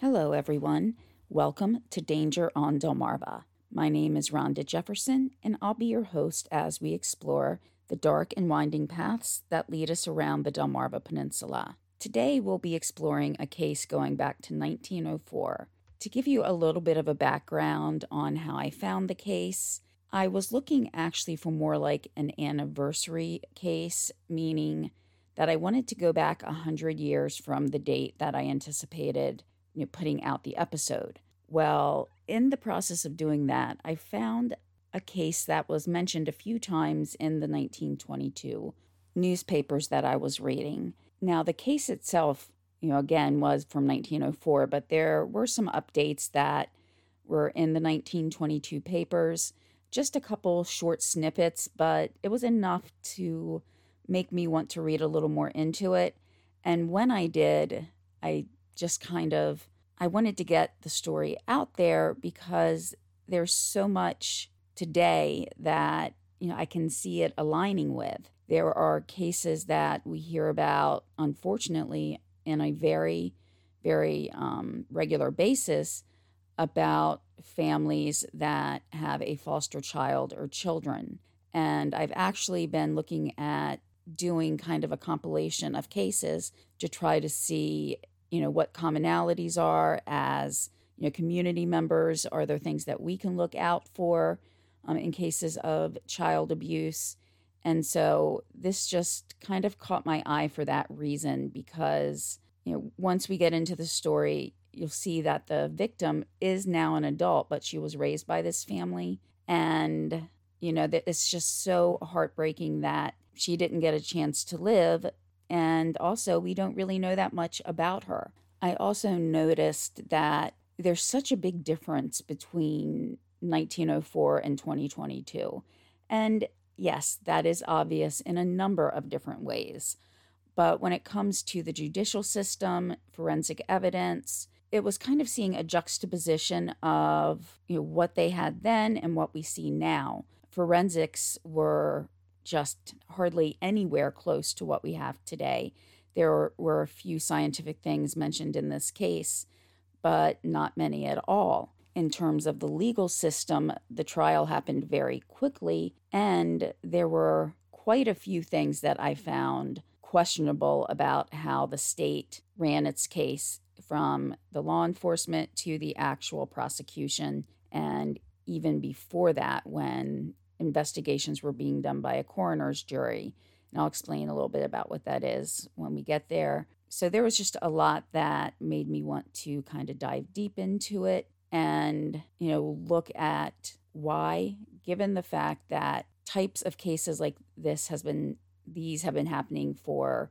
Hello, everyone. Welcome to Danger on Delmarva. My name is Rhonda Jefferson, and I'll be your host as we explore the dark and winding paths that lead us around the Delmarva Peninsula. Today, we'll be exploring a case going back to 1904. To give you a little bit of a background on how I found the case, I was looking actually for more like an anniversary case, meaning that I wanted to go back 100 years from the date that I anticipated you know, putting out the episode. Well, in the process of doing that, I found a case that was mentioned a few times in the 1922 newspapers that I was reading. Now, the case itself, you know, again, was from 1904, but there were some updates that were in the 1922 papers, just a couple short snippets, but it was enough to make me want to read a little more into it. And when I did, I just kind of I wanted to get the story out there because there's so much today that you know I can see it aligning with. There are cases that we hear about, unfortunately, in a very, very um, regular basis about families that have a foster child or children. And I've actually been looking at doing kind of a compilation of cases to try to see you know what commonalities are as you know community members. Are there things that we can look out for um, in cases of child abuse? And so this just kind of caught my eye for that reason because you know once we get into the story you'll see that the victim is now an adult but she was raised by this family. And you know that it's just so heartbreaking that she didn't get a chance to live and also, we don't really know that much about her. I also noticed that there's such a big difference between 1904 and 2022. And yes, that is obvious in a number of different ways. But when it comes to the judicial system, forensic evidence, it was kind of seeing a juxtaposition of you know what they had then and what we see now. Forensics were just hardly anywhere close to what we have today. There were a few scientific things mentioned in this case, but not many at all. In terms of the legal system, the trial happened very quickly, and there were quite a few things that I found questionable about how the state ran its case from the law enforcement to the actual prosecution and even before that when investigations were being done by a coroner's jury. And I'll explain a little bit about what that is when we get there. So there was just a lot that made me want to kind of dive deep into it and, you know, look at why, given the fact that types of cases like this has been these have been happening for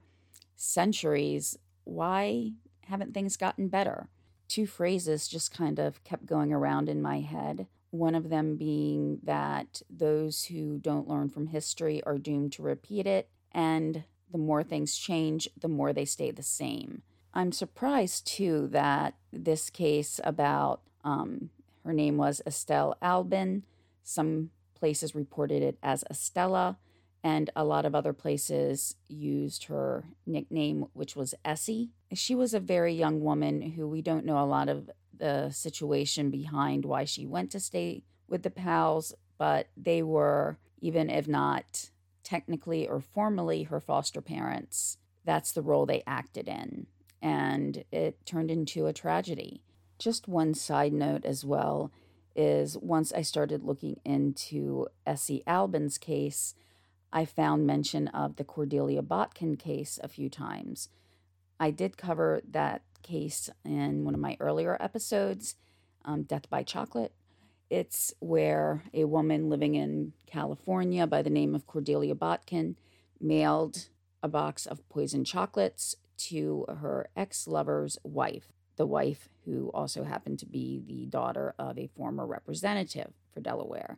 centuries, why haven't things gotten better? Two phrases just kind of kept going around in my head. One of them being that those who don't learn from history are doomed to repeat it, and the more things change, the more they stay the same. I'm surprised too that this case about um, her name was Estelle Albin. Some places reported it as Estella, and a lot of other places used her nickname, which was Essie. She was a very young woman who we don't know a lot of the situation behind why she went to stay with the Powells, but they were, even if not technically or formally her foster parents, that's the role they acted in. And it turned into a tragedy. Just one side note as well is once I started looking into Essie Albin's case, I found mention of the Cordelia Botkin case a few times. I did cover that case in one of my earlier episodes, um, Death by Chocolate. It's where a woman living in California by the name of Cordelia Botkin mailed a box of poisoned chocolates to her ex lover's wife, the wife who also happened to be the daughter of a former representative for Delaware.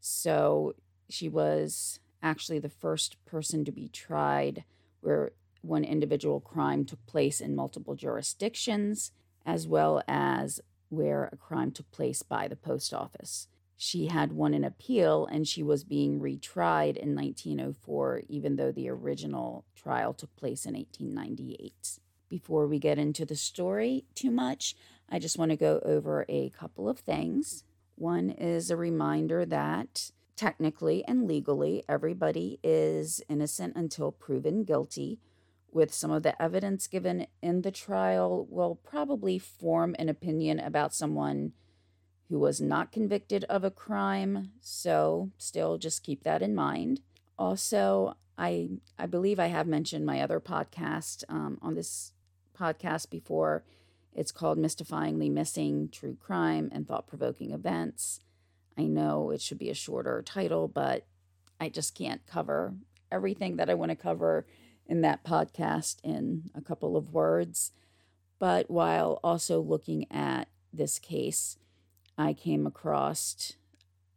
So she was actually the first person to be tried where one individual crime took place in multiple jurisdictions, as well as where a crime took place by the post office. She had won an appeal and she was being retried in 1904, even though the original trial took place in 1898. Before we get into the story too much, I just want to go over a couple of things. One is a reminder that technically and legally, everybody is innocent until proven guilty. With some of the evidence given in the trial, will probably form an opinion about someone who was not convicted of a crime. So, still, just keep that in mind. Also, I I believe I have mentioned my other podcast um, on this podcast before. It's called Mystifyingly Missing True Crime and Thought Provoking Events. I know it should be a shorter title, but I just can't cover everything that I want to cover in that podcast in a couple of words. But while also looking at this case, I came across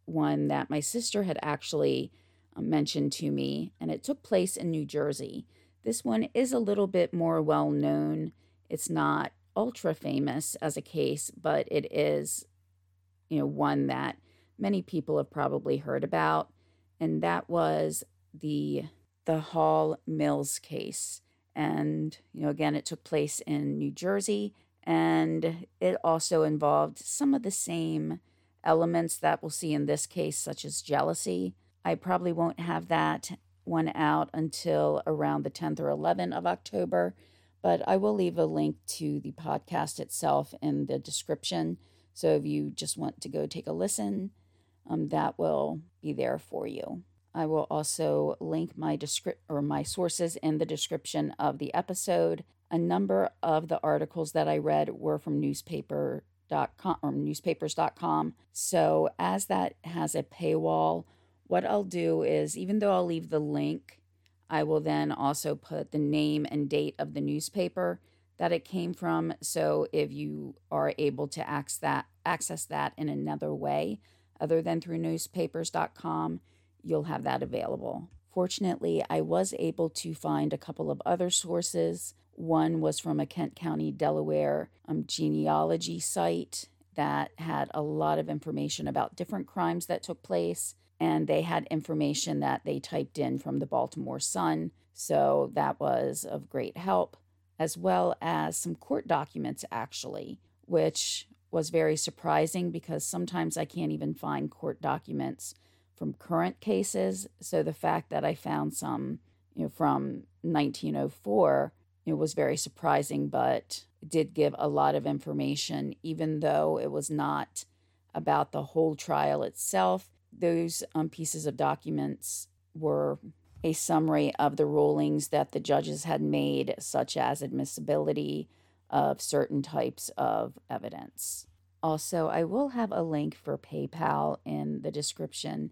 one that my sister had actually uh, mentioned to me, and it took place in New Jersey. This one is a little bit more well known. It's not ultra famous as a case, but it is, you know, one that many people have probably heard about, and that was the the Hall Mills case. And you know, again, it took place in New Jersey, and it also involved some of the same elements that we'll see in this case, such as jealousy. I probably won't have that one out until around the 10th or 11th of October, but I will leave a link to the podcast itself in the description. So if you just want to go take a listen, um, that will be there for you. I will also link my descript or my sources in the description of the episode. A number of the articles that I read were from newspaper.com or newspapers.com. So as that has a paywall, what I'll do is even though I'll leave the link, I will then also put the name and date of the newspaper that it came from. So if you are able to access that access that in another way, other than through newspapers.com, you'll have that available. Fortunately, I was able to find a couple of other sources. One was from a Kent County, Delaware um, genealogy site that had a lot of information about different crimes that took place. And they had information that they typed in from the Baltimore Sun. So that was of great help, as well as some court documents, actually, which was very surprising because sometimes I can't even find court documents from current cases. So the fact that I found some, you know, from 1904, it was very surprising, but did give a lot of information, even though it was not about the whole trial itself. Those um, pieces of documents were a summary of the rulings that the judges had made, such as admissibility, of certain types of evidence. Also, I will have a link for PayPal in the description,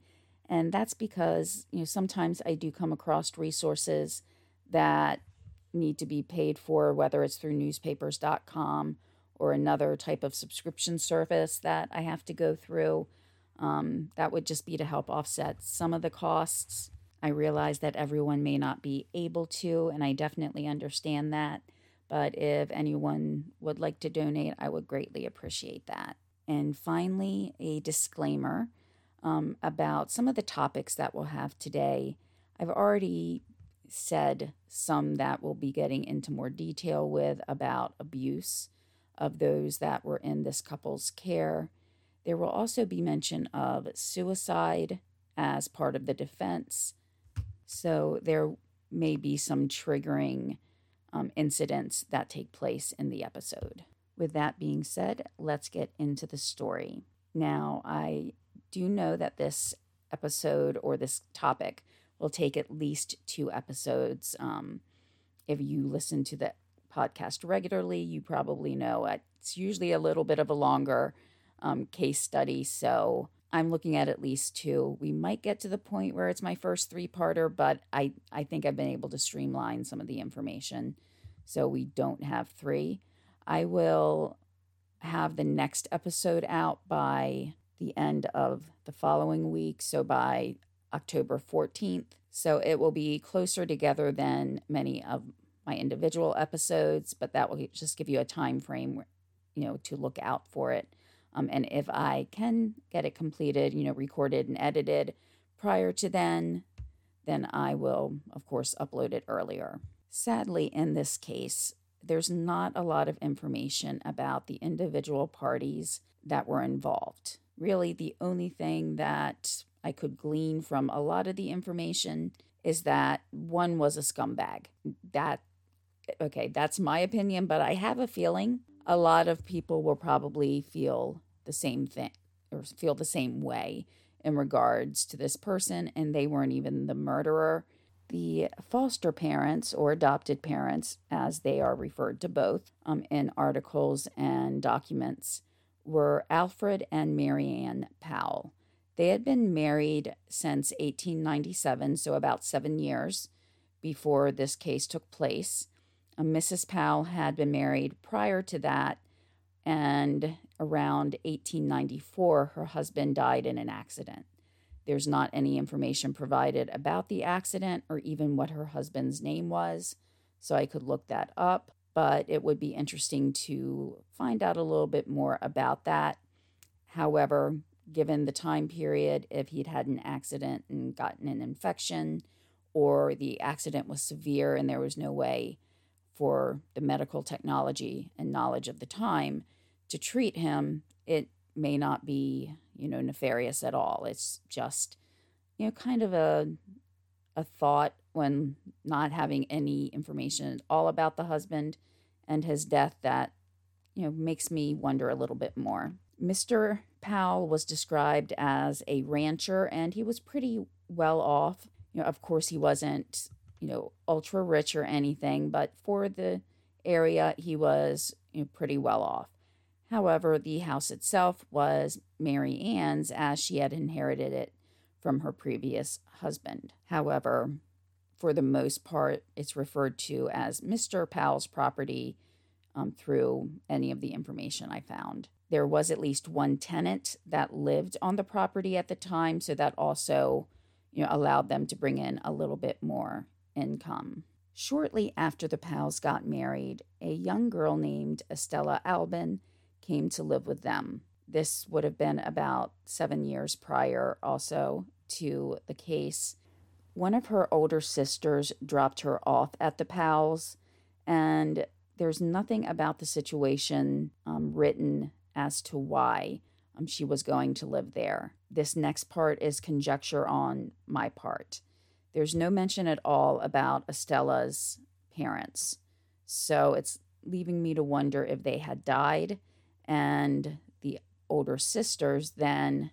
and that's because, you know, sometimes I do come across resources that need to be paid for, whether it's through newspapers.com or another type of subscription service that I have to go through. Um, that would just be to help offset some of the costs. I realize that everyone may not be able to, and I definitely understand that. But if anyone would like to donate, I would greatly appreciate that. And finally, a disclaimer um, about some of the topics that we'll have today. I've already said some that we'll be getting into more detail with about abuse of those that were in this couple's care. There will also be mention of suicide as part of the defense. So there may be some triggering um, incidents that take place in the episode. With that being said, let's get into the story. Now, I do you know that this episode or this topic will take at least two episodes. Um, if you listen to the podcast regularly, you probably know it's usually a little bit of a longer um, case study. So I'm looking at at least two. We might get to the point where it's my first three parter, but I, I think I've been able to streamline some of the information so we don't have three. I will have the next episode out by the end of the following week, so by October 14th. So it will be closer together than many of my individual episodes, but that will just give you a time frame, you know, to look out for it. Um, and if I can get it completed, you know, recorded and edited prior to then, then I will, of course, upload it earlier. Sadly, in this case, there's not a lot of information about the individual parties that were involved. Really, the only thing that I could glean from a lot of the information is that one was a scumbag. That, okay, that's my opinion, but I have a feeling a lot of people will probably feel the same thing or feel the same way in regards to this person, and they weren't even the murderer. The foster parents or adopted parents, as they are referred to both um, in articles and documents, were Alfred and Mary Ann Powell. They had been married since 1897, so about seven years before this case took place. Um, Mrs. Powell had been married prior to that, and around 1894, her husband died in an accident. There's not any information provided about the accident or even what her husband's name was, so I could look that up. But it would be interesting to find out a little bit more about that. However, given the time period, if he'd had an accident and gotten an infection, or the accident was severe and there was no way for the medical technology and knowledge of the time to treat him, it may not be, you know, nefarious at all. It's just, you know, kind of a a thought when not having any information at all about the husband and his death that, you know, makes me wonder a little bit more. Mr. Powell was described as a rancher and he was pretty well off. You know, of course he wasn't, you know, ultra rich or anything, but for the area he was you know, pretty well off. However, the house itself was Mary Ann's as she had inherited it from her previous husband. However, for the most part, it's referred to as Mr. Powell's property um, through any of the information I found. There was at least one tenant that lived on the property at the time, so that also you know, allowed them to bring in a little bit more income. Shortly after the Powells got married, a young girl named Estella Albin came to live with them. This would have been about seven years prior, also, to the case. One of her older sisters dropped her off at the Powells, and there's nothing about the situation um, written as to why um, she was going to live there. This next part is conjecture on my part. There's no mention at all about Estella's parents, so it's leaving me to wonder if they had died and the older sisters then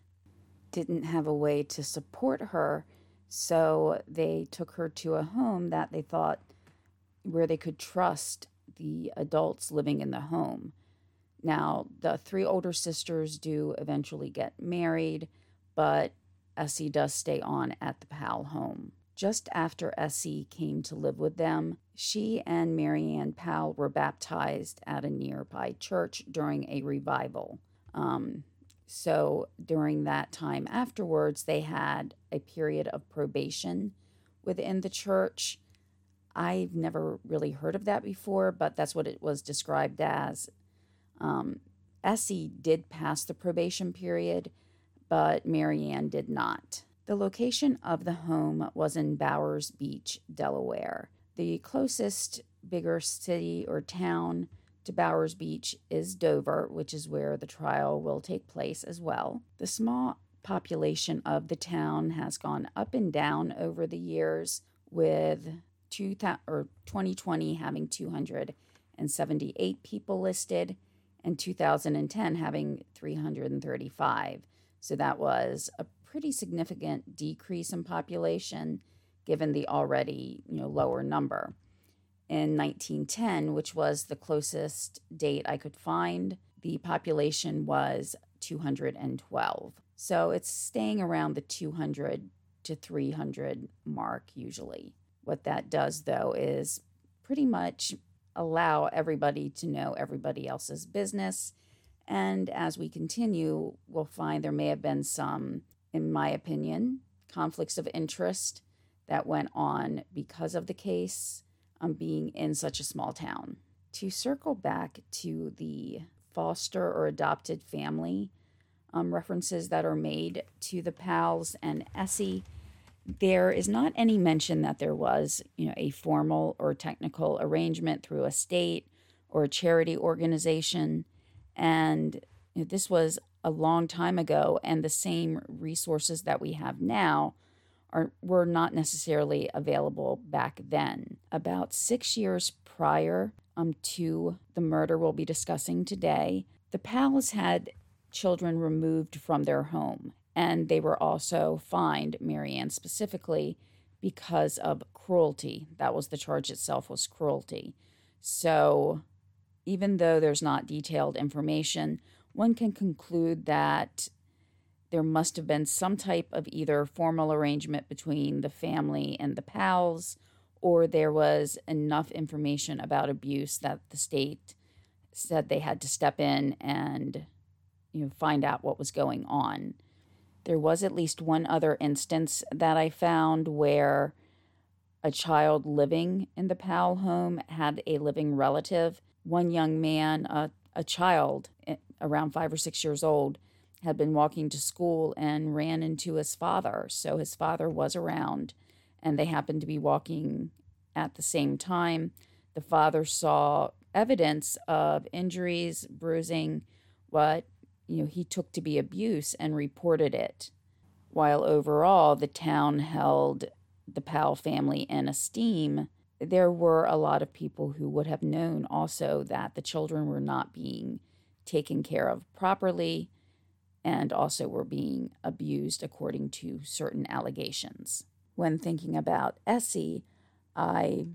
didn't have a way to support her. So they took her to a home that they thought where they could trust the adults living in the home. Now, the three older sisters do eventually get married, but Essie does stay on at the Powell home. Just after Essie came to live with them, she and Mary Ann Powell were baptized at a nearby church during a revival. Um, so during that time afterwards, they had a period of probation within the church. I've never really heard of that before, but that's what it was described as. Um, Essie did pass the probation period, but Mary Ann did not. The location of the home was in Bowers Beach, Delaware. The closest bigger city or town to Bowers Beach is Dover, which is where the trial will take place as well. The small population of the town has gone up and down over the years, with or 2020 having 278 people listed and 2010 having 335. So that was a pretty significant decrease in population given the already you know lower number. In 1910, which was the closest date I could find, the population was 212. So it's staying around the 200 to 300 mark usually. What that does though is pretty much allow everybody to know everybody else's business. And as we continue, we'll find there may have been some in my opinion, conflicts of interest that went on because of the case um, being in such a small town. To circle back to the foster or adopted family um, references that are made to the Powells and Essie, there is not any mention that there was, you know, a formal or technical arrangement through a state or a charity organization. And you know, this was a long time ago, and the same resources that we have now are were not necessarily available back then. About six years prior um, to the murder we'll be discussing today, the Powells had children removed from their home, and they were also fined, Mary Ann specifically, because of cruelty. That was the charge itself was cruelty. So even though there's not detailed information, one can conclude that there must have been some type of either formal arrangement between the family and the Powells, or there was enough information about abuse that the state said they had to step in and you know find out what was going on. There was at least one other instance that I found where a child living in the Powell home had a living relative. One young man, a, a child eh, around five or six years old, had been walking to school and ran into his father. So his father was around and they happened to be walking at the same time. The father saw evidence of injuries, bruising, what you know he took to be abuse and reported it. While overall the town held the Powell family in esteem, there were a lot of people who would have known also that the children were not being taken care of properly and also were being abused according to certain allegations. When thinking about Essie, I,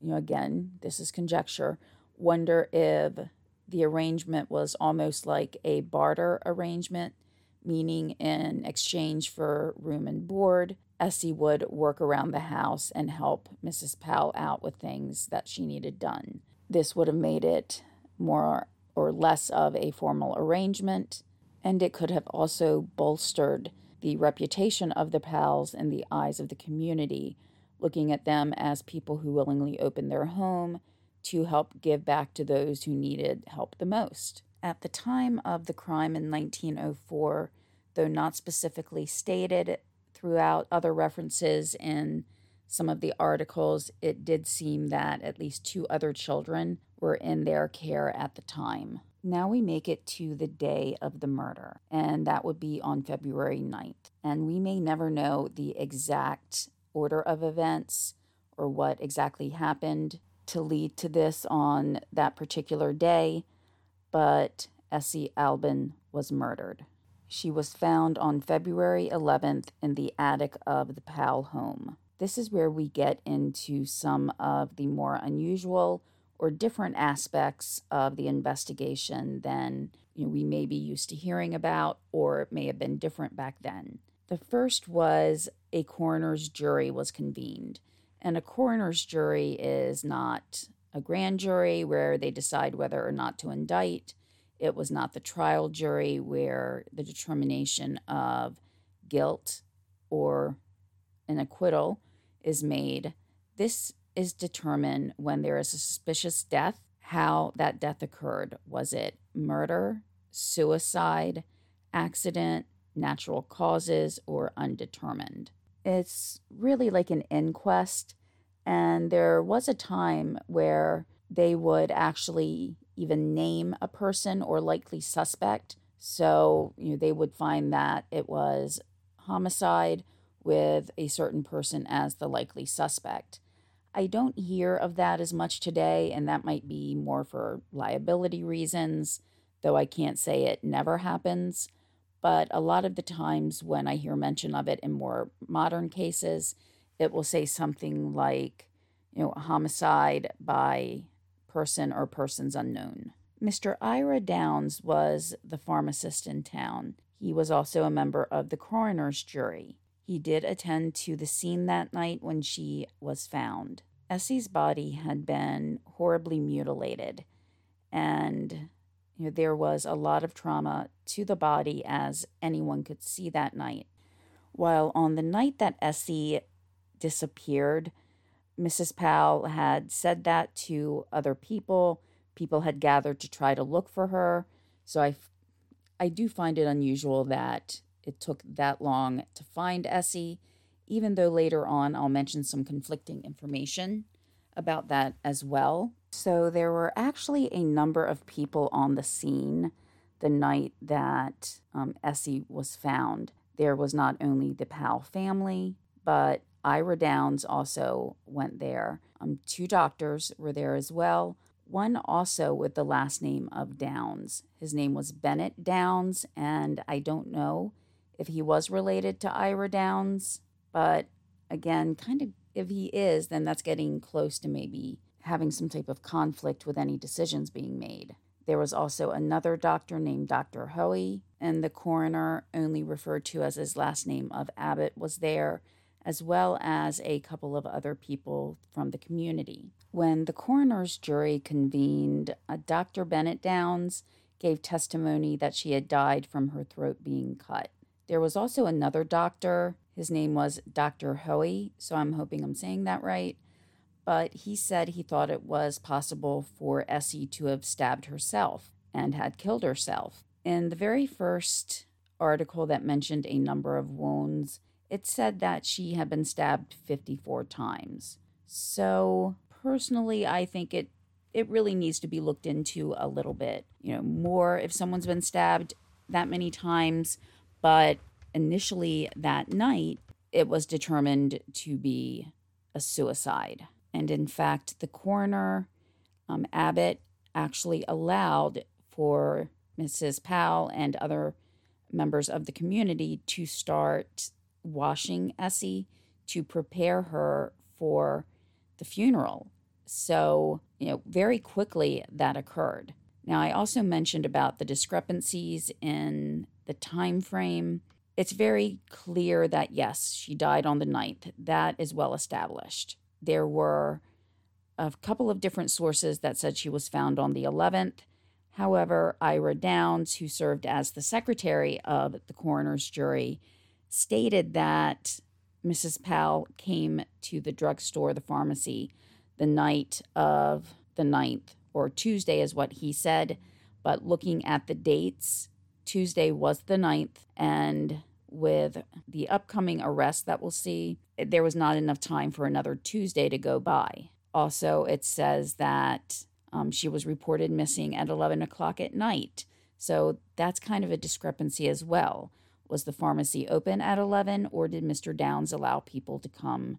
you know, again, this is conjecture, wonder if the arrangement was almost like a barter arrangement, meaning in exchange for room and board, Essie would work around the house and help Mrs. Powell out with things that she needed done. This would have made it more or less of a formal arrangement, and it could have also bolstered the reputation of the Powells in the eyes of the community, looking at them as people who willingly opened their home to help give back to those who needed help the most. At the time of the crime in 1904, though not specifically stated throughout other references in some of the articles, it did seem that at least two other children were in their care at the time. Now we make it to the day of the murder, and that would be on February 9th. And we may never know the exact order of events or what exactly happened to lead to this on that particular day, but Essie Albin was murdered. She was found on February 11th in the attic of the Powell home. This is where we get into some of the more unusual or different aspects of the investigation than you know, we may be used to hearing about, or it may have been different back then. The first was a coroner's jury was convened. And a coroner's jury is not a grand jury where they decide whether or not to indict. It was not the trial jury where the determination of guilt or an acquittal is made. This is determined when there is a suspicious death, how that death occurred. Was it murder, suicide, accident, natural causes, or undetermined? It's really like an inquest. And there was a time where they would actually even name a person or likely suspect. So, you know, they would find that it was homicide with a certain person as the likely suspect. I don't hear of that as much today, and that might be more for liability reasons, though I can't say it never happens. But a lot of the times when I hear mention of it in more modern cases, it will say something like, you know, homicide by person or persons unknown. Mr. Ira Downs was the pharmacist in town. He was also a member of the coroner's jury. He did attend to the scene that night when she was found. Essie's body had been horribly mutilated, and you know, there was a lot of trauma to the body, as anyone could see that night. While on the night that Essie disappeared, Mrs. Powell had said that to other people. People had gathered to try to look for her. So I, I do find it unusual that it took that long to find Essie, even though later on I'll mention some conflicting information about that as well. So there were actually a number of people on the scene the night that um, Essie was found. There was not only the Powell family, but Ira Downs also went there. Um, two doctors were there as well. One also with the last name of Downs. His name was Bennett Downs, and I don't know if he was related to Ira Downs, but again, kind of if he is, then that's getting close to maybe having some type of conflict with any decisions being made. There was also another doctor named Dr. Hoey, and the coroner, only referred to as his last name of Abbott, was there, as well as a couple of other people from the community. When the coroner's jury convened, uh, Dr. Bennett Downs gave testimony that she had died from her throat being cut. There was also another doctor. His name was Dr. Hoey, so I'm hoping I'm saying that right but he said he thought it was possible for Essie to have stabbed herself and had killed herself. In the very first article that mentioned a number of wounds, it said that she had been stabbed 54 times. So, personally, I think it it really needs to be looked into a little bit, you know, more if someone's been stabbed that many times, but initially that night it was determined to be a suicide. And in fact, the coroner, um, Abbott, actually allowed for Mrs. Powell and other members of the community to start washing Essie to prepare her for the funeral. So, you know, very quickly that occurred. Now, I also mentioned about the discrepancies in the time frame. It's very clear that yes, she died on the 9th. That is well established. There were a couple of different sources that said she was found on the 11th. However, Ira Downs, who served as the secretary of the coroner's jury, stated that Mrs. Powell came to the drugstore, the pharmacy, the night of the 9th, or Tuesday is what he said. But looking at the dates, Tuesday was the 9th, and with the upcoming arrest that we'll see, there was not enough time for another Tuesday to go by. Also, it says that um, she was reported missing at 11 o'clock at night. So that's kind of a discrepancy as well. Was the pharmacy open at 11 or did Mr. Downs allow people to come,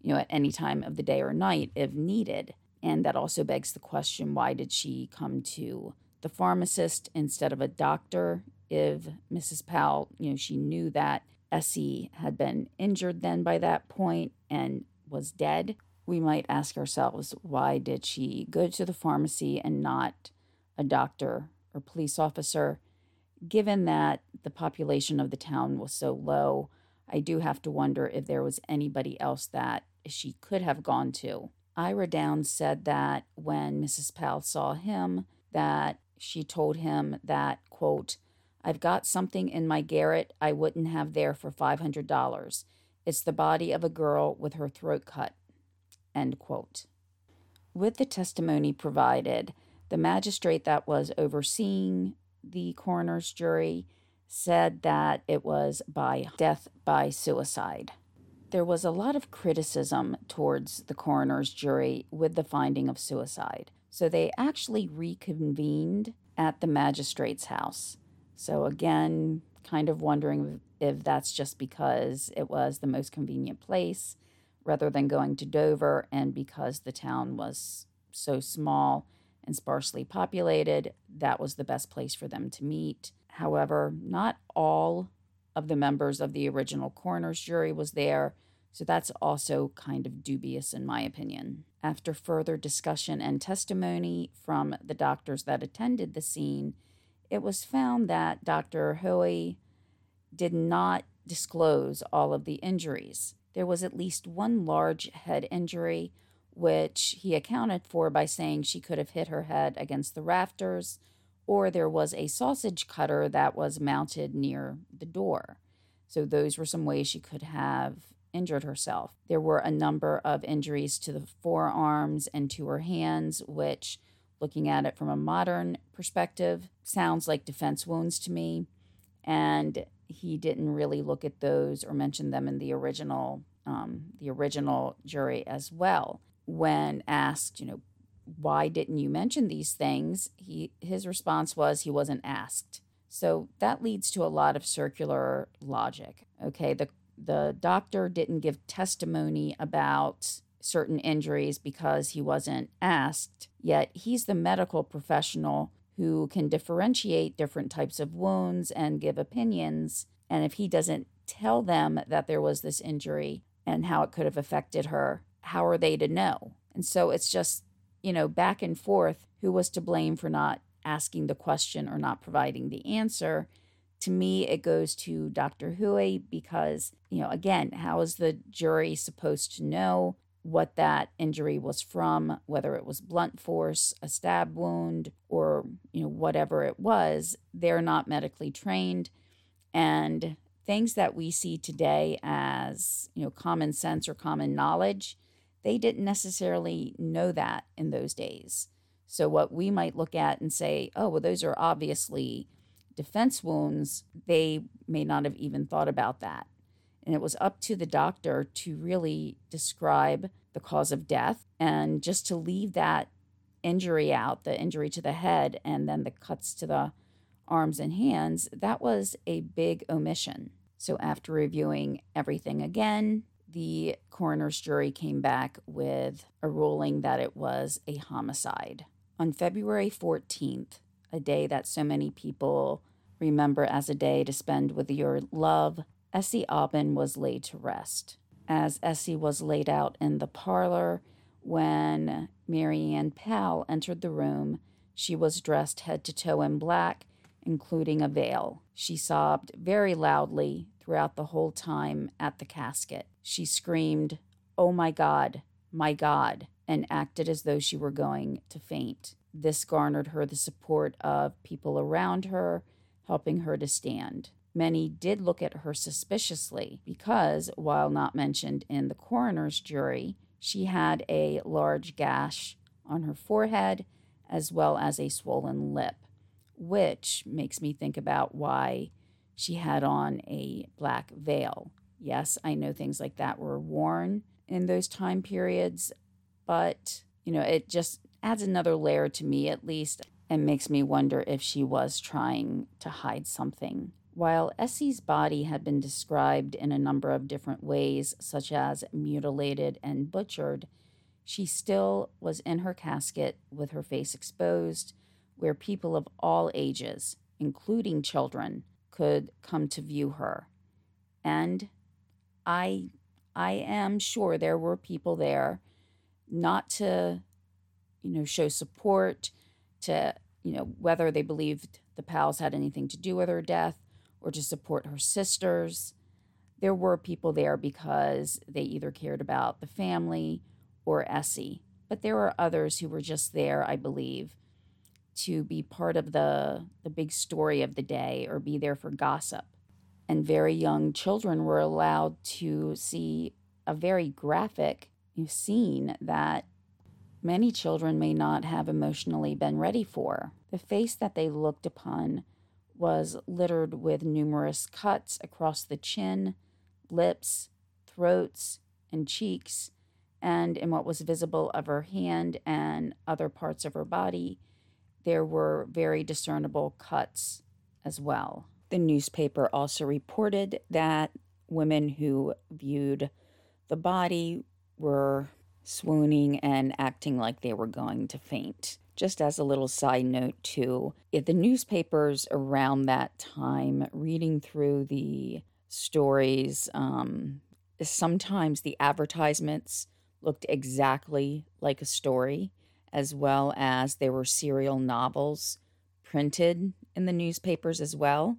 you know, at any time of the day or night if needed? And that also begs the question why did she come to the pharmacist instead of a doctor if Mrs. Powell, you know, she knew that Essie had been injured then by that point and was dead, we might ask ourselves, why did she go to the pharmacy and not a doctor or police officer? Given that the population of the town was so low, I do have to wonder if there was anybody else that she could have gone to. Ira Downs said that when Mrs. Powell saw him, that she told him that, quote, I've got something in my garret I wouldn't have there for $500. It's the body of a girl with her throat cut. End quote. With the testimony provided, the magistrate that was overseeing the coroner's jury said that it was by death by suicide. There was a lot of criticism towards the coroner's jury with the finding of suicide. So they actually reconvened at the magistrate's house. So, again, kind of wondering if that's just because it was the most convenient place rather than going to Dover and because the town was so small and sparsely populated, that was the best place for them to meet. However, not all of the members of the original coroner's jury was there, so that's also kind of dubious in my opinion. After further discussion and testimony from the doctors that attended the scene, it was found that Dr. Hoey did not disclose all of the injuries. There was at least one large head injury, which he accounted for by saying she could have hit her head against the rafters, or there was a sausage cutter that was mounted near the door. So, those were some ways she could have injured herself. There were a number of injuries to the forearms and to her hands, which looking at it from a modern perspective, sounds like defense wounds to me. And he didn't really look at those or mention them in the original um, the original jury as well. When asked, you know, why didn't you mention these things? He his response was he wasn't asked. So that leads to a lot of circular logic. Okay, the the doctor didn't give testimony about certain injuries because he wasn't asked, yet he's the medical professional who can differentiate different types of wounds and give opinions. And if he doesn't tell them that there was this injury and how it could have affected her, how are they to know? And so it's just, you know, back and forth who was to blame for not asking the question or not providing the answer. To me, it goes to Dr. Hoey because, you know, again, how is the jury supposed to know what that injury was from, whether it was blunt force, a stab wound, or, you know, whatever it was? They're not medically trained. And things that we see today as, you know, common sense or common knowledge, they didn't necessarily know that in those days. So, what we might look at and say, oh, well, those are obviously defense wounds, they may not have even thought about that. And it was up to the doctor to really describe the cause of death and just to leave that injury out, the injury to the head, and then the cuts to the arms and hands, that was a big omission. So, after reviewing everything again, the coroner's jury came back with a ruling that it was a homicide. On February 14th, a day that so many people remember as a day to spend with your love, Essie Albin was laid to rest. As Essie was laid out in the parlor, when Mary Ann Powell entered the room, she was dressed head to toe in black, including a veil. She sobbed very loudly throughout the whole time at the casket. She screamed, Oh my God, my God, and acted as though she were going to faint. This garnered her the support of people around her, helping her to stand. Many did look at her suspiciously because, while not mentioned in the coroner's jury, she had a large gash on her forehead as well as a swollen lip, which makes me think about why she had on a black veil. Yes, I know things like that were worn in those time periods, but you know, it just adds another layer to me at least and makes me wonder if she was trying to hide something. While Essie's body had been described in a number of different ways, such as mutilated and butchered, she still was in her casket with her face exposed, where people of all ages, including children, could come to view her. And I I am sure there were people there not to, you know, show support, to, you know, whether they believed the Powells had anything to do with her death or to support her sisters. There were people there because they either cared about the family or Essie. But there were others who were just there, I believe, to be part of the, the big story of the day or be there for gossip. And very young children were allowed to see a very graphic scene that many children may not have emotionally been ready for. The face that they looked upon was littered with numerous cuts across the chin, lips, throats, and cheeks, and in what was visible of her hand and other parts of her body, there were very discernible cuts as well. The newspaper also reported that women who viewed the body were swooning and acting like they were going to faint. Just as a little side note, too, the newspapers around that time, reading through the stories, um, sometimes the advertisements looked exactly like a story, as well as there were serial novels printed in the newspapers as well.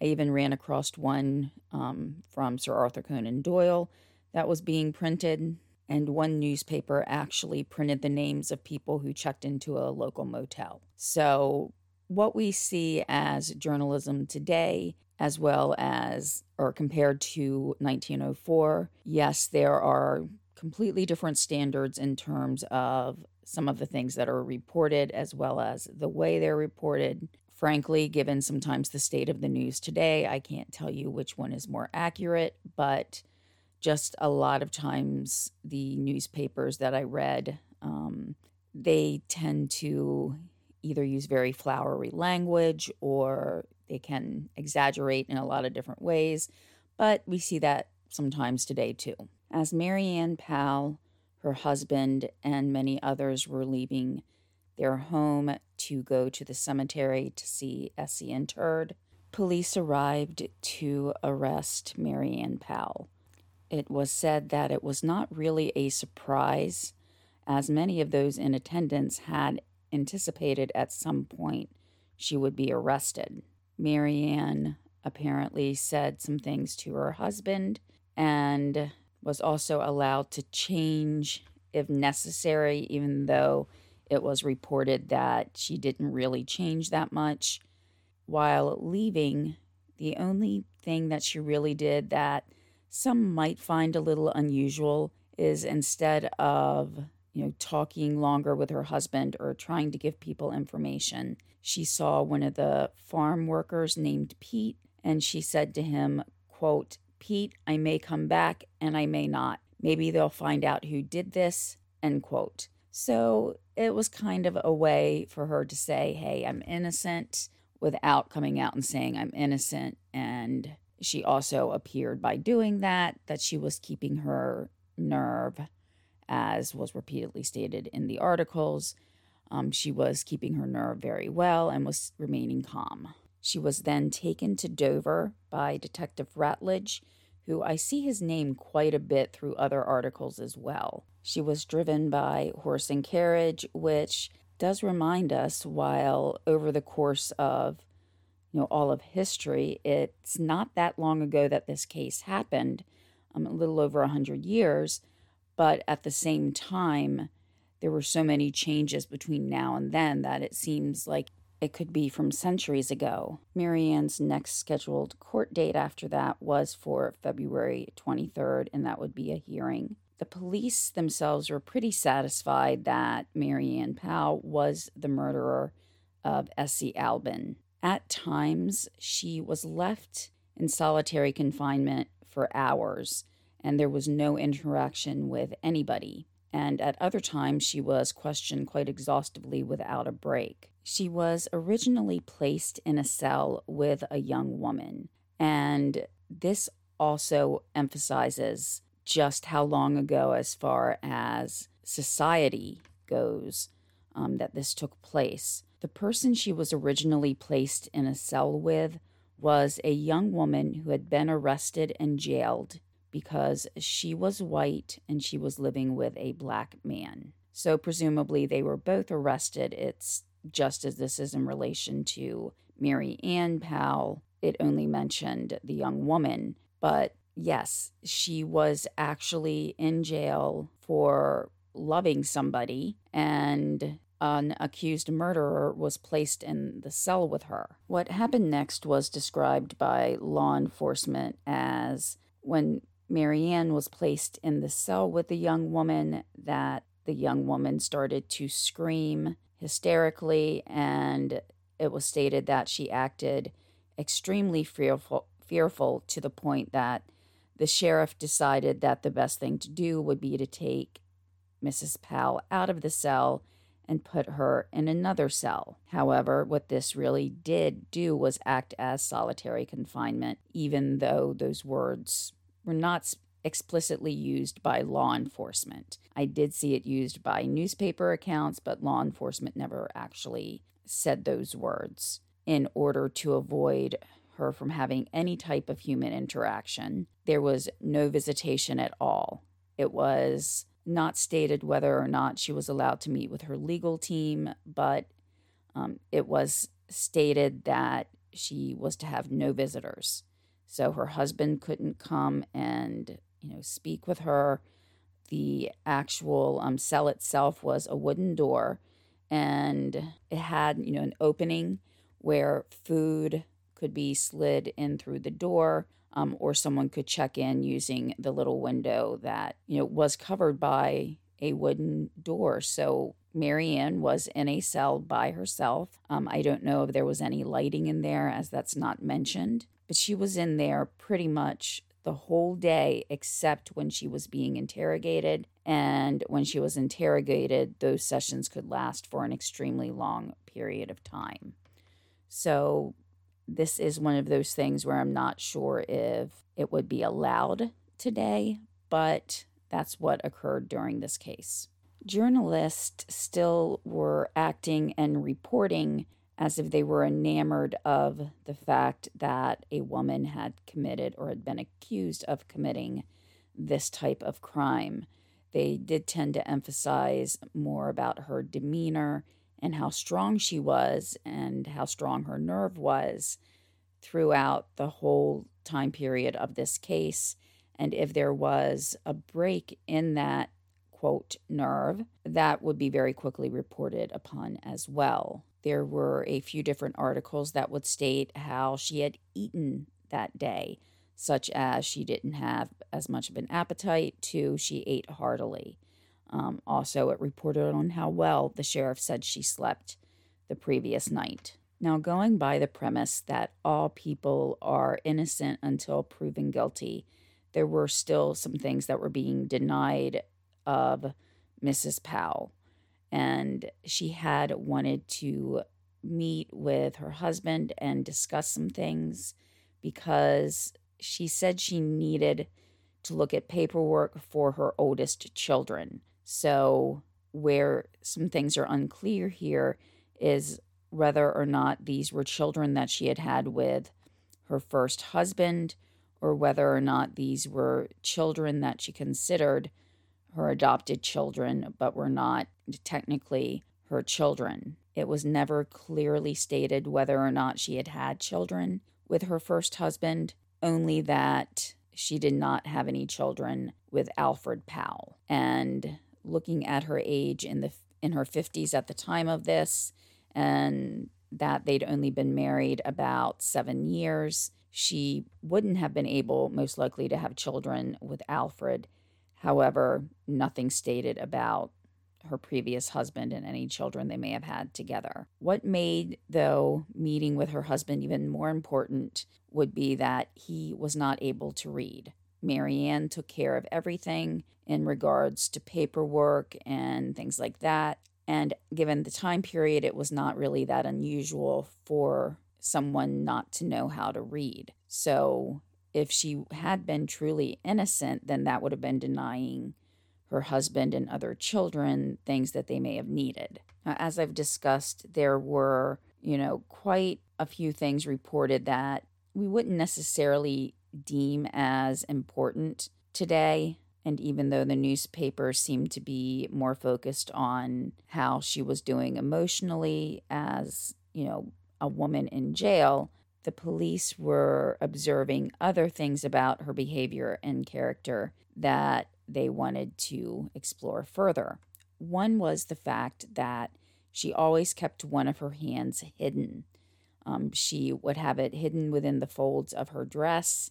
I even ran across one um, from Sir Arthur Conan Doyle that was being printed and one newspaper actually printed the names of people who checked into a local motel. So, what we see as journalism today, as well as or compared to 1904, yes, there are completely different standards in terms of some of the things that are reported, as well as the way they're reported. Frankly, given sometimes the state of the news today, I can't tell you which one is more accurate, but just a lot of times the newspapers that I read, um, they tend to either use very flowery language or they can exaggerate in a lot of different ways. But we see that sometimes today too. As Mary Ann Powell, her husband, and many others were leaving their home to go to the cemetery to see Essie interred, police arrived to arrest Mary Ann Powell. It was said that it was not really a surprise, as many of those in attendance had anticipated at some point she would be arrested. Mary Ann apparently said some things to her husband and was also allowed to change if necessary, even though it was reported that she didn't really change that much. While leaving, the only thing that she really did that some might find a little unusual is instead of you know talking longer with her husband or trying to give people information she saw one of the farm workers named pete and she said to him quote pete i may come back and i may not. Maybe they'll find out who did this end quote. So it was kind of a way for her to say hey i'm innocent without coming out and saying i'm innocent and she also appeared by doing that that she was keeping her nerve, as was repeatedly stated in the articles. Um, she was keeping her nerve very well and was remaining calm. She was then taken to Dover by Detective Ratledge, who I see his name quite a bit through other articles as well. She was driven by horse and carriage, which does remind us while over the course of you know all of history it's not that long ago that this case happened um, a little over 100 years but at the same time there were so many changes between now and then that it seems like it could be from centuries ago. Mary Ann's next scheduled court date after that was for February 23rd, and that would be a hearing. The police themselves were pretty satisfied that Mary Ann Powell was the murderer of Essie Albin. At times, she was left in solitary confinement for hours, and there was no interaction with anybody. And at other times, she was questioned quite exhaustively without a break. She was originally placed in a cell with a young woman, and this also emphasizes just how long ago, as far as society goes, um, that this took place. The person she was originally placed in a cell with was a young woman who had been arrested and jailed because she was white and she was living with a black man. So, presumably, they were both arrested. It's just as this is in relation to Mary Ann Powell, it only mentioned the young woman. But yes, she was actually in jail for loving somebody and an accused murderer was placed in the cell with her. What happened next was described by law enforcement as when Mary Ann was placed in the cell with the young woman, that the young woman started to scream hysterically, and it was stated that she acted extremely fearful, fearful to the point that the sheriff decided that the best thing to do would be to take Mrs. Powell out of the cell and put her in another cell. However, what this really did do was act as solitary confinement, even though those words were not explicitly used by law enforcement. I did see it used by newspaper accounts, but law enforcement never actually said those words in order to avoid her from having any type of human interaction. There was no visitation at all. It was not stated whether or not she was allowed to meet with her legal team, but um, it was stated that she was to have no visitors. So her husband couldn't come and you know speak with her. The actual um, cell itself was a wooden door, and it had you know an opening where food could be slid in through the door um, or someone could check in using the little window that you know was covered by a wooden door. So Mary Ann was in a cell by herself. Um, I don't know if there was any lighting in there, as that's not mentioned, but she was in there pretty much the whole day except when she was being interrogated. And when she was interrogated, those sessions could last for an extremely long period of time. So, this is one of those things where I'm not sure if it would be allowed today, but that's what occurred during this case. Journalists still were acting and reporting as if they were enamored of the fact that a woman had committed or had been accused of committing this type of crime. They did tend to emphasize more about her demeanor and how strong she was and how strong her nerve was throughout the whole time period of this case. And if there was a break in that quote nerve, that would be very quickly reported upon as well. There were a few different articles that would state how she had eaten that day, such as she didn't have as much of an appetite to she ate heartily. Um, also, it reported on how well the sheriff said she slept the previous night. Now, going by the premise that all people are innocent until proven guilty, there were still some things that were being denied of Mrs. Powell. And she had wanted to meet with her husband and discuss some things because she said she needed to look at paperwork for her oldest children. So, where some things are unclear here is whether or not these were children that she had had with her first husband or whether or not these were children that she considered her adopted children but were not technically her children. It was never clearly stated whether or not she had had children with her first husband, only that she did not have any children with Alfred Powell. And looking at her age in the in her 50s at the time of this and that they'd only been married about 7 years she wouldn't have been able most likely to have children with Alfred however nothing stated about her previous husband and any children they may have had together. What made, though, meeting with her husband even more important would be that he was not able to read. Mary Ann took care of everything in regards to paperwork and things like that. And given the time period, it was not really that unusual for someone not to know how to read. So if she had been truly innocent, then that would have been denying her husband and other children things that they may have needed. Now, as I've discussed, there were, you know, quite a few things reported that we wouldn't necessarily deem as important today. And even though the newspaper seemed to be more focused on how she was doing emotionally as, you know, a woman in jail, the police were observing other things about her behavior and character that they wanted to explore further. One was the fact that she always kept one of her hands hidden. Um, she would have it hidden within the folds of her dress.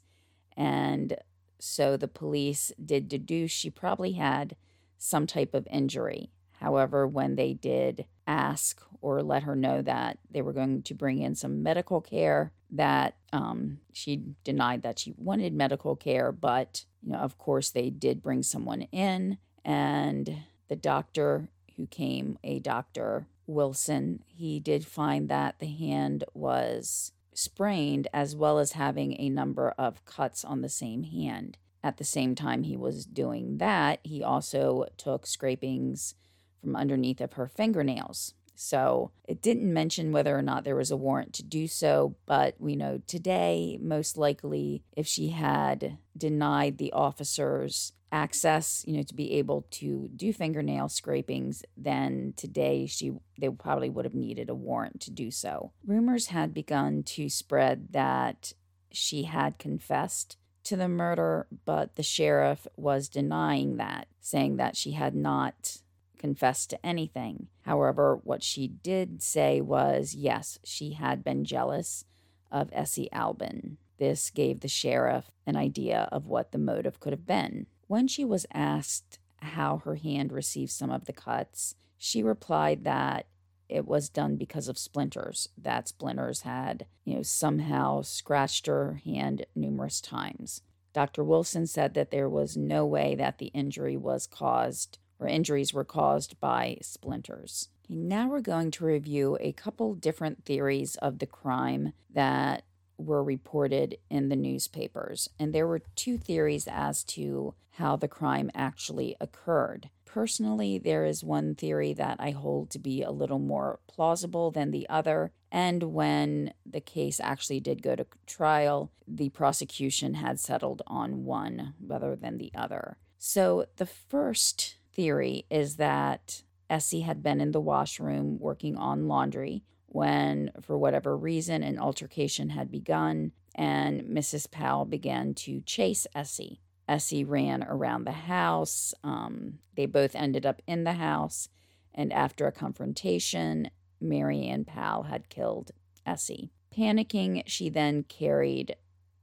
And so the police did deduce she probably had some type of injury. However, when they did ask or let her know that they were going to bring in some medical care, that um, she denied that she wanted medical care, but you know, of course, they did bring someone in, and the doctor who came, a doctor Wilson, he did find that the hand was sprained as well as having a number of cuts on the same hand. At the same time he was doing that, he also took scrapings from underneath of her fingernails. So it didn't mention whether or not there was a warrant to do so, but we know today, most likely, if she had denied the officers access, you know, to be able to do fingernail scrapings, then today she they probably would have needed a warrant to do so. Rumors had begun to spread that she had confessed to the murder, but the sheriff was denying that, saying that she had not confessed to anything. However, what she did say was yes, she had been jealous of Essie Albin. This gave the sheriff an idea of what the motive could have been. When she was asked how her hand received some of the cuts, she replied that it was done because of splinters, that splinters had, you know, somehow scratched her hand numerous times. Dr. Wilson said that there was no way that the injury was caused or injuries were caused by splinters. Now we're going to review a couple different theories of the crime that were reported in the newspapers. And there were two theories as to how the crime actually occurred. Personally, there is one theory that I hold to be a little more plausible than the other. And when the case actually did go to trial, the prosecution had settled on one rather than the other. So the first theory is that Essie had been in the washroom working on laundry when, for whatever reason, an altercation had begun and Mrs. Powell began to chase Essie. Essie ran around the house. Um, they both ended up in the house. And after a confrontation, Mary Ann Powell had killed Essie. Panicking, she then carried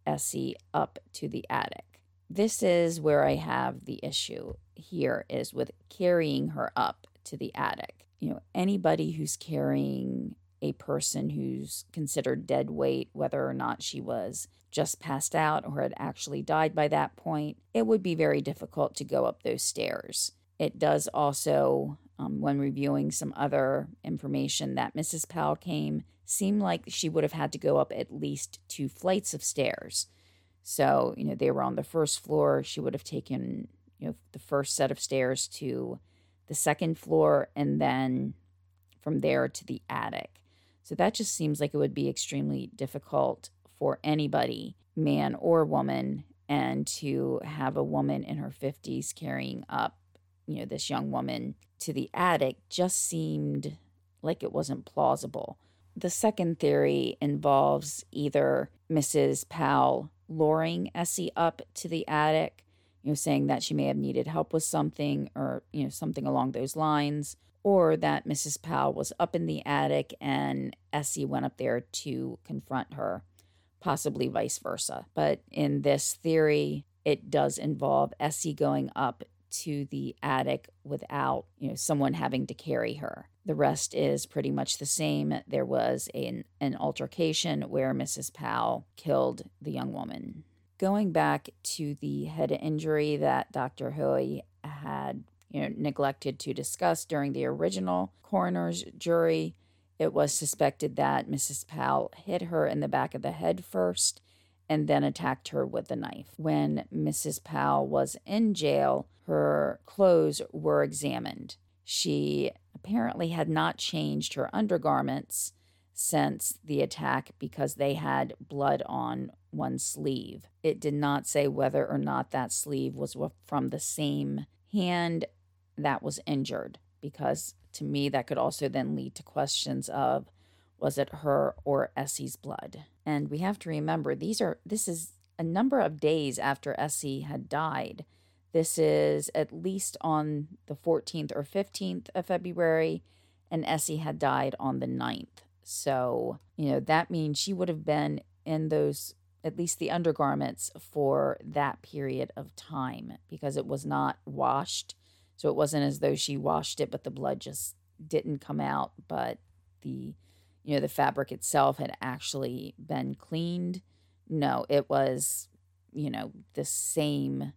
Essie up to the attic. This is where I have the issue here is with carrying her up to the attic. You know, anybody who's carrying a person who's considered dead weight, whether or not she was just passed out or had actually died by that point, it would be very difficult to go up those stairs. It does also, um, when reviewing some other information that Mrs. Powell came, seem like she would have had to go up at least two flights of stairs. So, you know, they were on the first floor. She would have taken, you know, the first set of stairs to the second floor and then from there to the attic. So that just seems like it would be extremely difficult for anybody, man or woman, and to have a woman in her 50s carrying up, you know, this young woman to the attic just seemed like it wasn't plausible. The second theory involves either Mrs. Powell luring Essie up to the attic, you know, saying that she may have needed help with something or, you know, something along those lines, or that Mrs. Powell was up in the attic and Essie went up there to confront her, possibly vice versa. But in this theory, it does involve Essie going up to the attic without, you know, someone having to carry her. The rest is pretty much the same. There was an, an altercation where Mrs. Powell killed the young woman. Going back to the head injury that Dr. Hoey had you know, neglected to discuss during the original coroner's jury. It was suspected that Mrs. Powell hit her in the back of the head first and then attacked her with a knife. When Mrs. Powell was in jail, her clothes were examined. She apparently had not changed her undergarments since the attack because they had blood on one sleeve. It did not say whether or not that sleeve was from the same hand that was injured because to me that could also then lead to questions of was it her or Essie's blood? And we have to remember these are this is a number of days after Essie had died. This is at least on the 14th or 15th of February, and Essie had died on the 9th. So, you know, that means she would have been in those, at least the undergarments, for that period of time because it was not washed so it wasn't as though she washed it, but the blood just didn't come out. But the, you know, the fabric itself had actually been cleaned. No, it was, you know, the same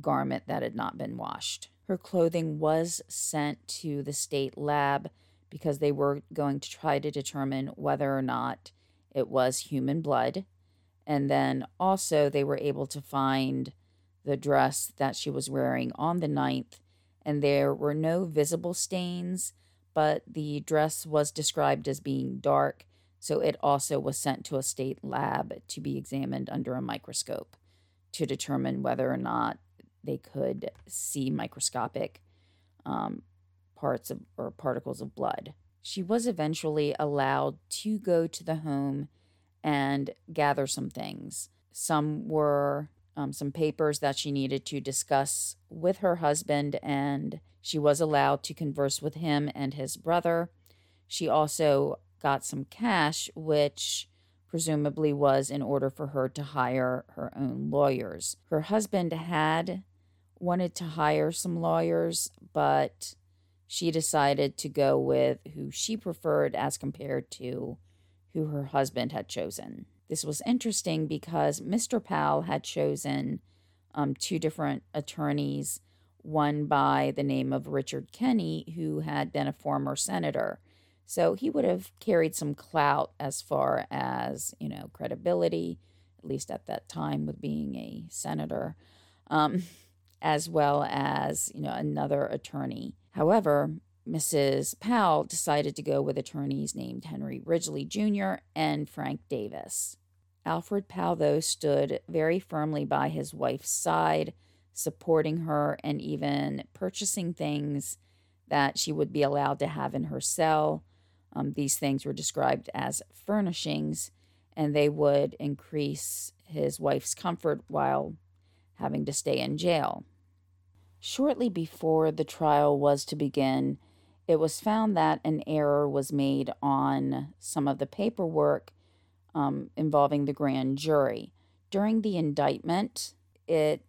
garment that had not been washed. Her clothing was sent to the state lab because they were going to try to determine whether or not it was human blood. And then also, they were able to find the dress that she was wearing on the 9th and there were no visible stains, but the dress was described as being dark, so it also was sent to a state lab to be examined under a microscope to determine whether or not they could see microscopic um, parts of or particles of blood. She was eventually allowed to go to the home and gather some things. Some were um, some papers that she needed to discuss with her husband, and she was allowed to converse with him and his brother. She also got some cash, which presumably was in order for her to hire her own lawyers. Her husband had wanted to hire some lawyers, but she decided to go with who she preferred as compared to who her husband had chosen. This was interesting because Mr. Powell had chosen um, two different attorneys, one by the name of Richard Kenney, who had been a former senator. So he would have carried some clout as far as, you know, credibility, at least at that time with being a senator, um, as well as, you know, another attorney. However, Mrs. Powell decided to go with attorneys named Henry Ridgely Jr. and Frank Davis. Alfred Powell, though, stood very firmly by his wife's side, supporting her and even purchasing things that she would be allowed to have in her cell. Um, these things were described as furnishings, and they would increase his wife's comfort while having to stay in jail. Shortly before the trial was to begin, it was found that an error was made on some of the paperwork um, involving the grand jury. During the indictment, it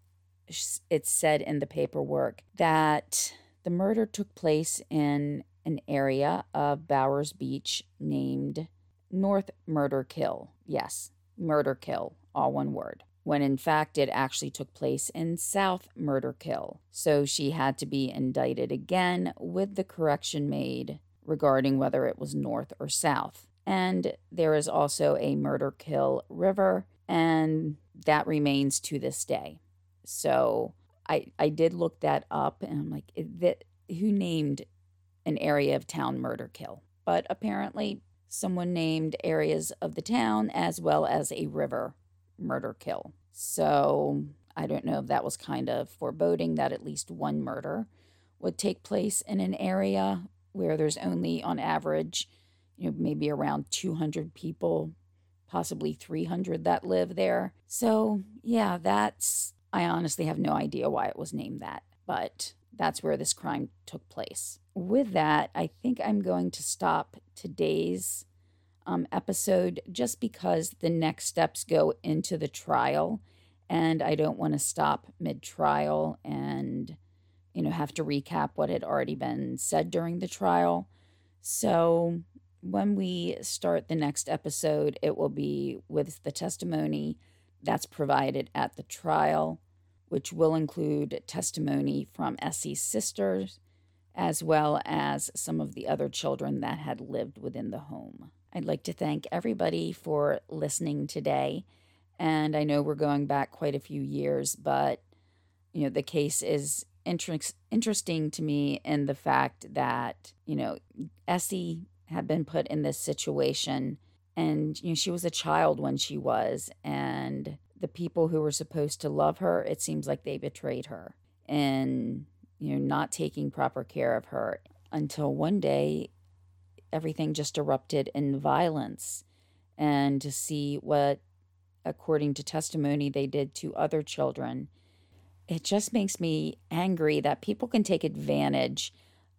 it said in the paperwork that the murder took place in an area of Bowers Beach named North Murderkill. Yes, Murderkill, all one word when in fact it actually took place in South Murderkill. So she had to be indicted again with the correction made regarding whether it was North or South. And there is also a Murderkill River, and that remains to this day. So I, I did look that up, and I'm like, that, who named an area of town Murderkill? But apparently, someone named areas of the town as well as a river murder kill. So I don't know if that was kind of foreboding that at least one murder would take place in an area where there's only on average, you know, maybe around 200 people, possibly 300 that live there. So, yeah, that's, I honestly have no idea why it was named that, but that's where this crime took place. With that, I think I'm going to stop today's um, episode just because the next steps go into the trial and I don't want to stop mid trial and you know have to recap what had already been said during the trial. So when we start the next episode, it will be with the testimony that's provided at the trial, which will include testimony from Essie's sisters, as well as some of the other children that had lived within the home. I'd like to thank everybody for listening today. And I know we're going back quite a few years, but you know, the case is inter- interesting to me in the fact that, you know, Essie had been put in this situation and you know she was a child when she was and the people who were supposed to love her it seems like they betrayed her and you know not taking proper care of her until one day everything just erupted in violence and to see what, according to testimony, they did to other children. It just makes me angry that people can take advantage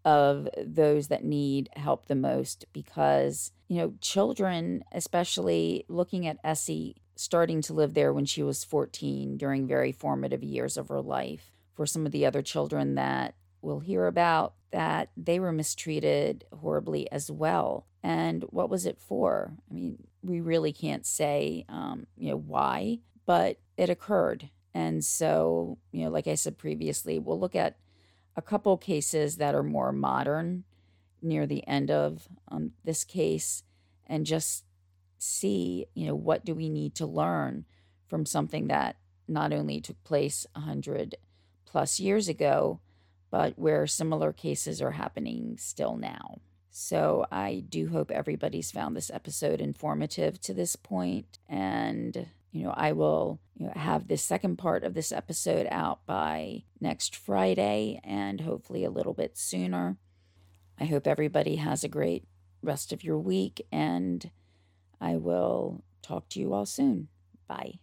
of those that need help the most because, you know, children, especially looking at Essie starting to live there when she was 14 during very formative years of her life, for some of the other children that we'll hear about, that they were mistreated horribly as well. And what was it for? I mean, we really can't say, um, you know, why, but it occurred. And so, you know, like I said previously, we'll look at a couple cases that are more modern near the end of um, this case and just see, you know, what do we need to learn from something that not only took place 100 plus years ago, but where similar cases are happening still now. So I do hope everybody's found this episode informative to this point and you know I will you know, have this second part of this episode out by next Friday and hopefully a little bit sooner. I hope everybody has a great rest of your week and I will talk to you all soon. Bye.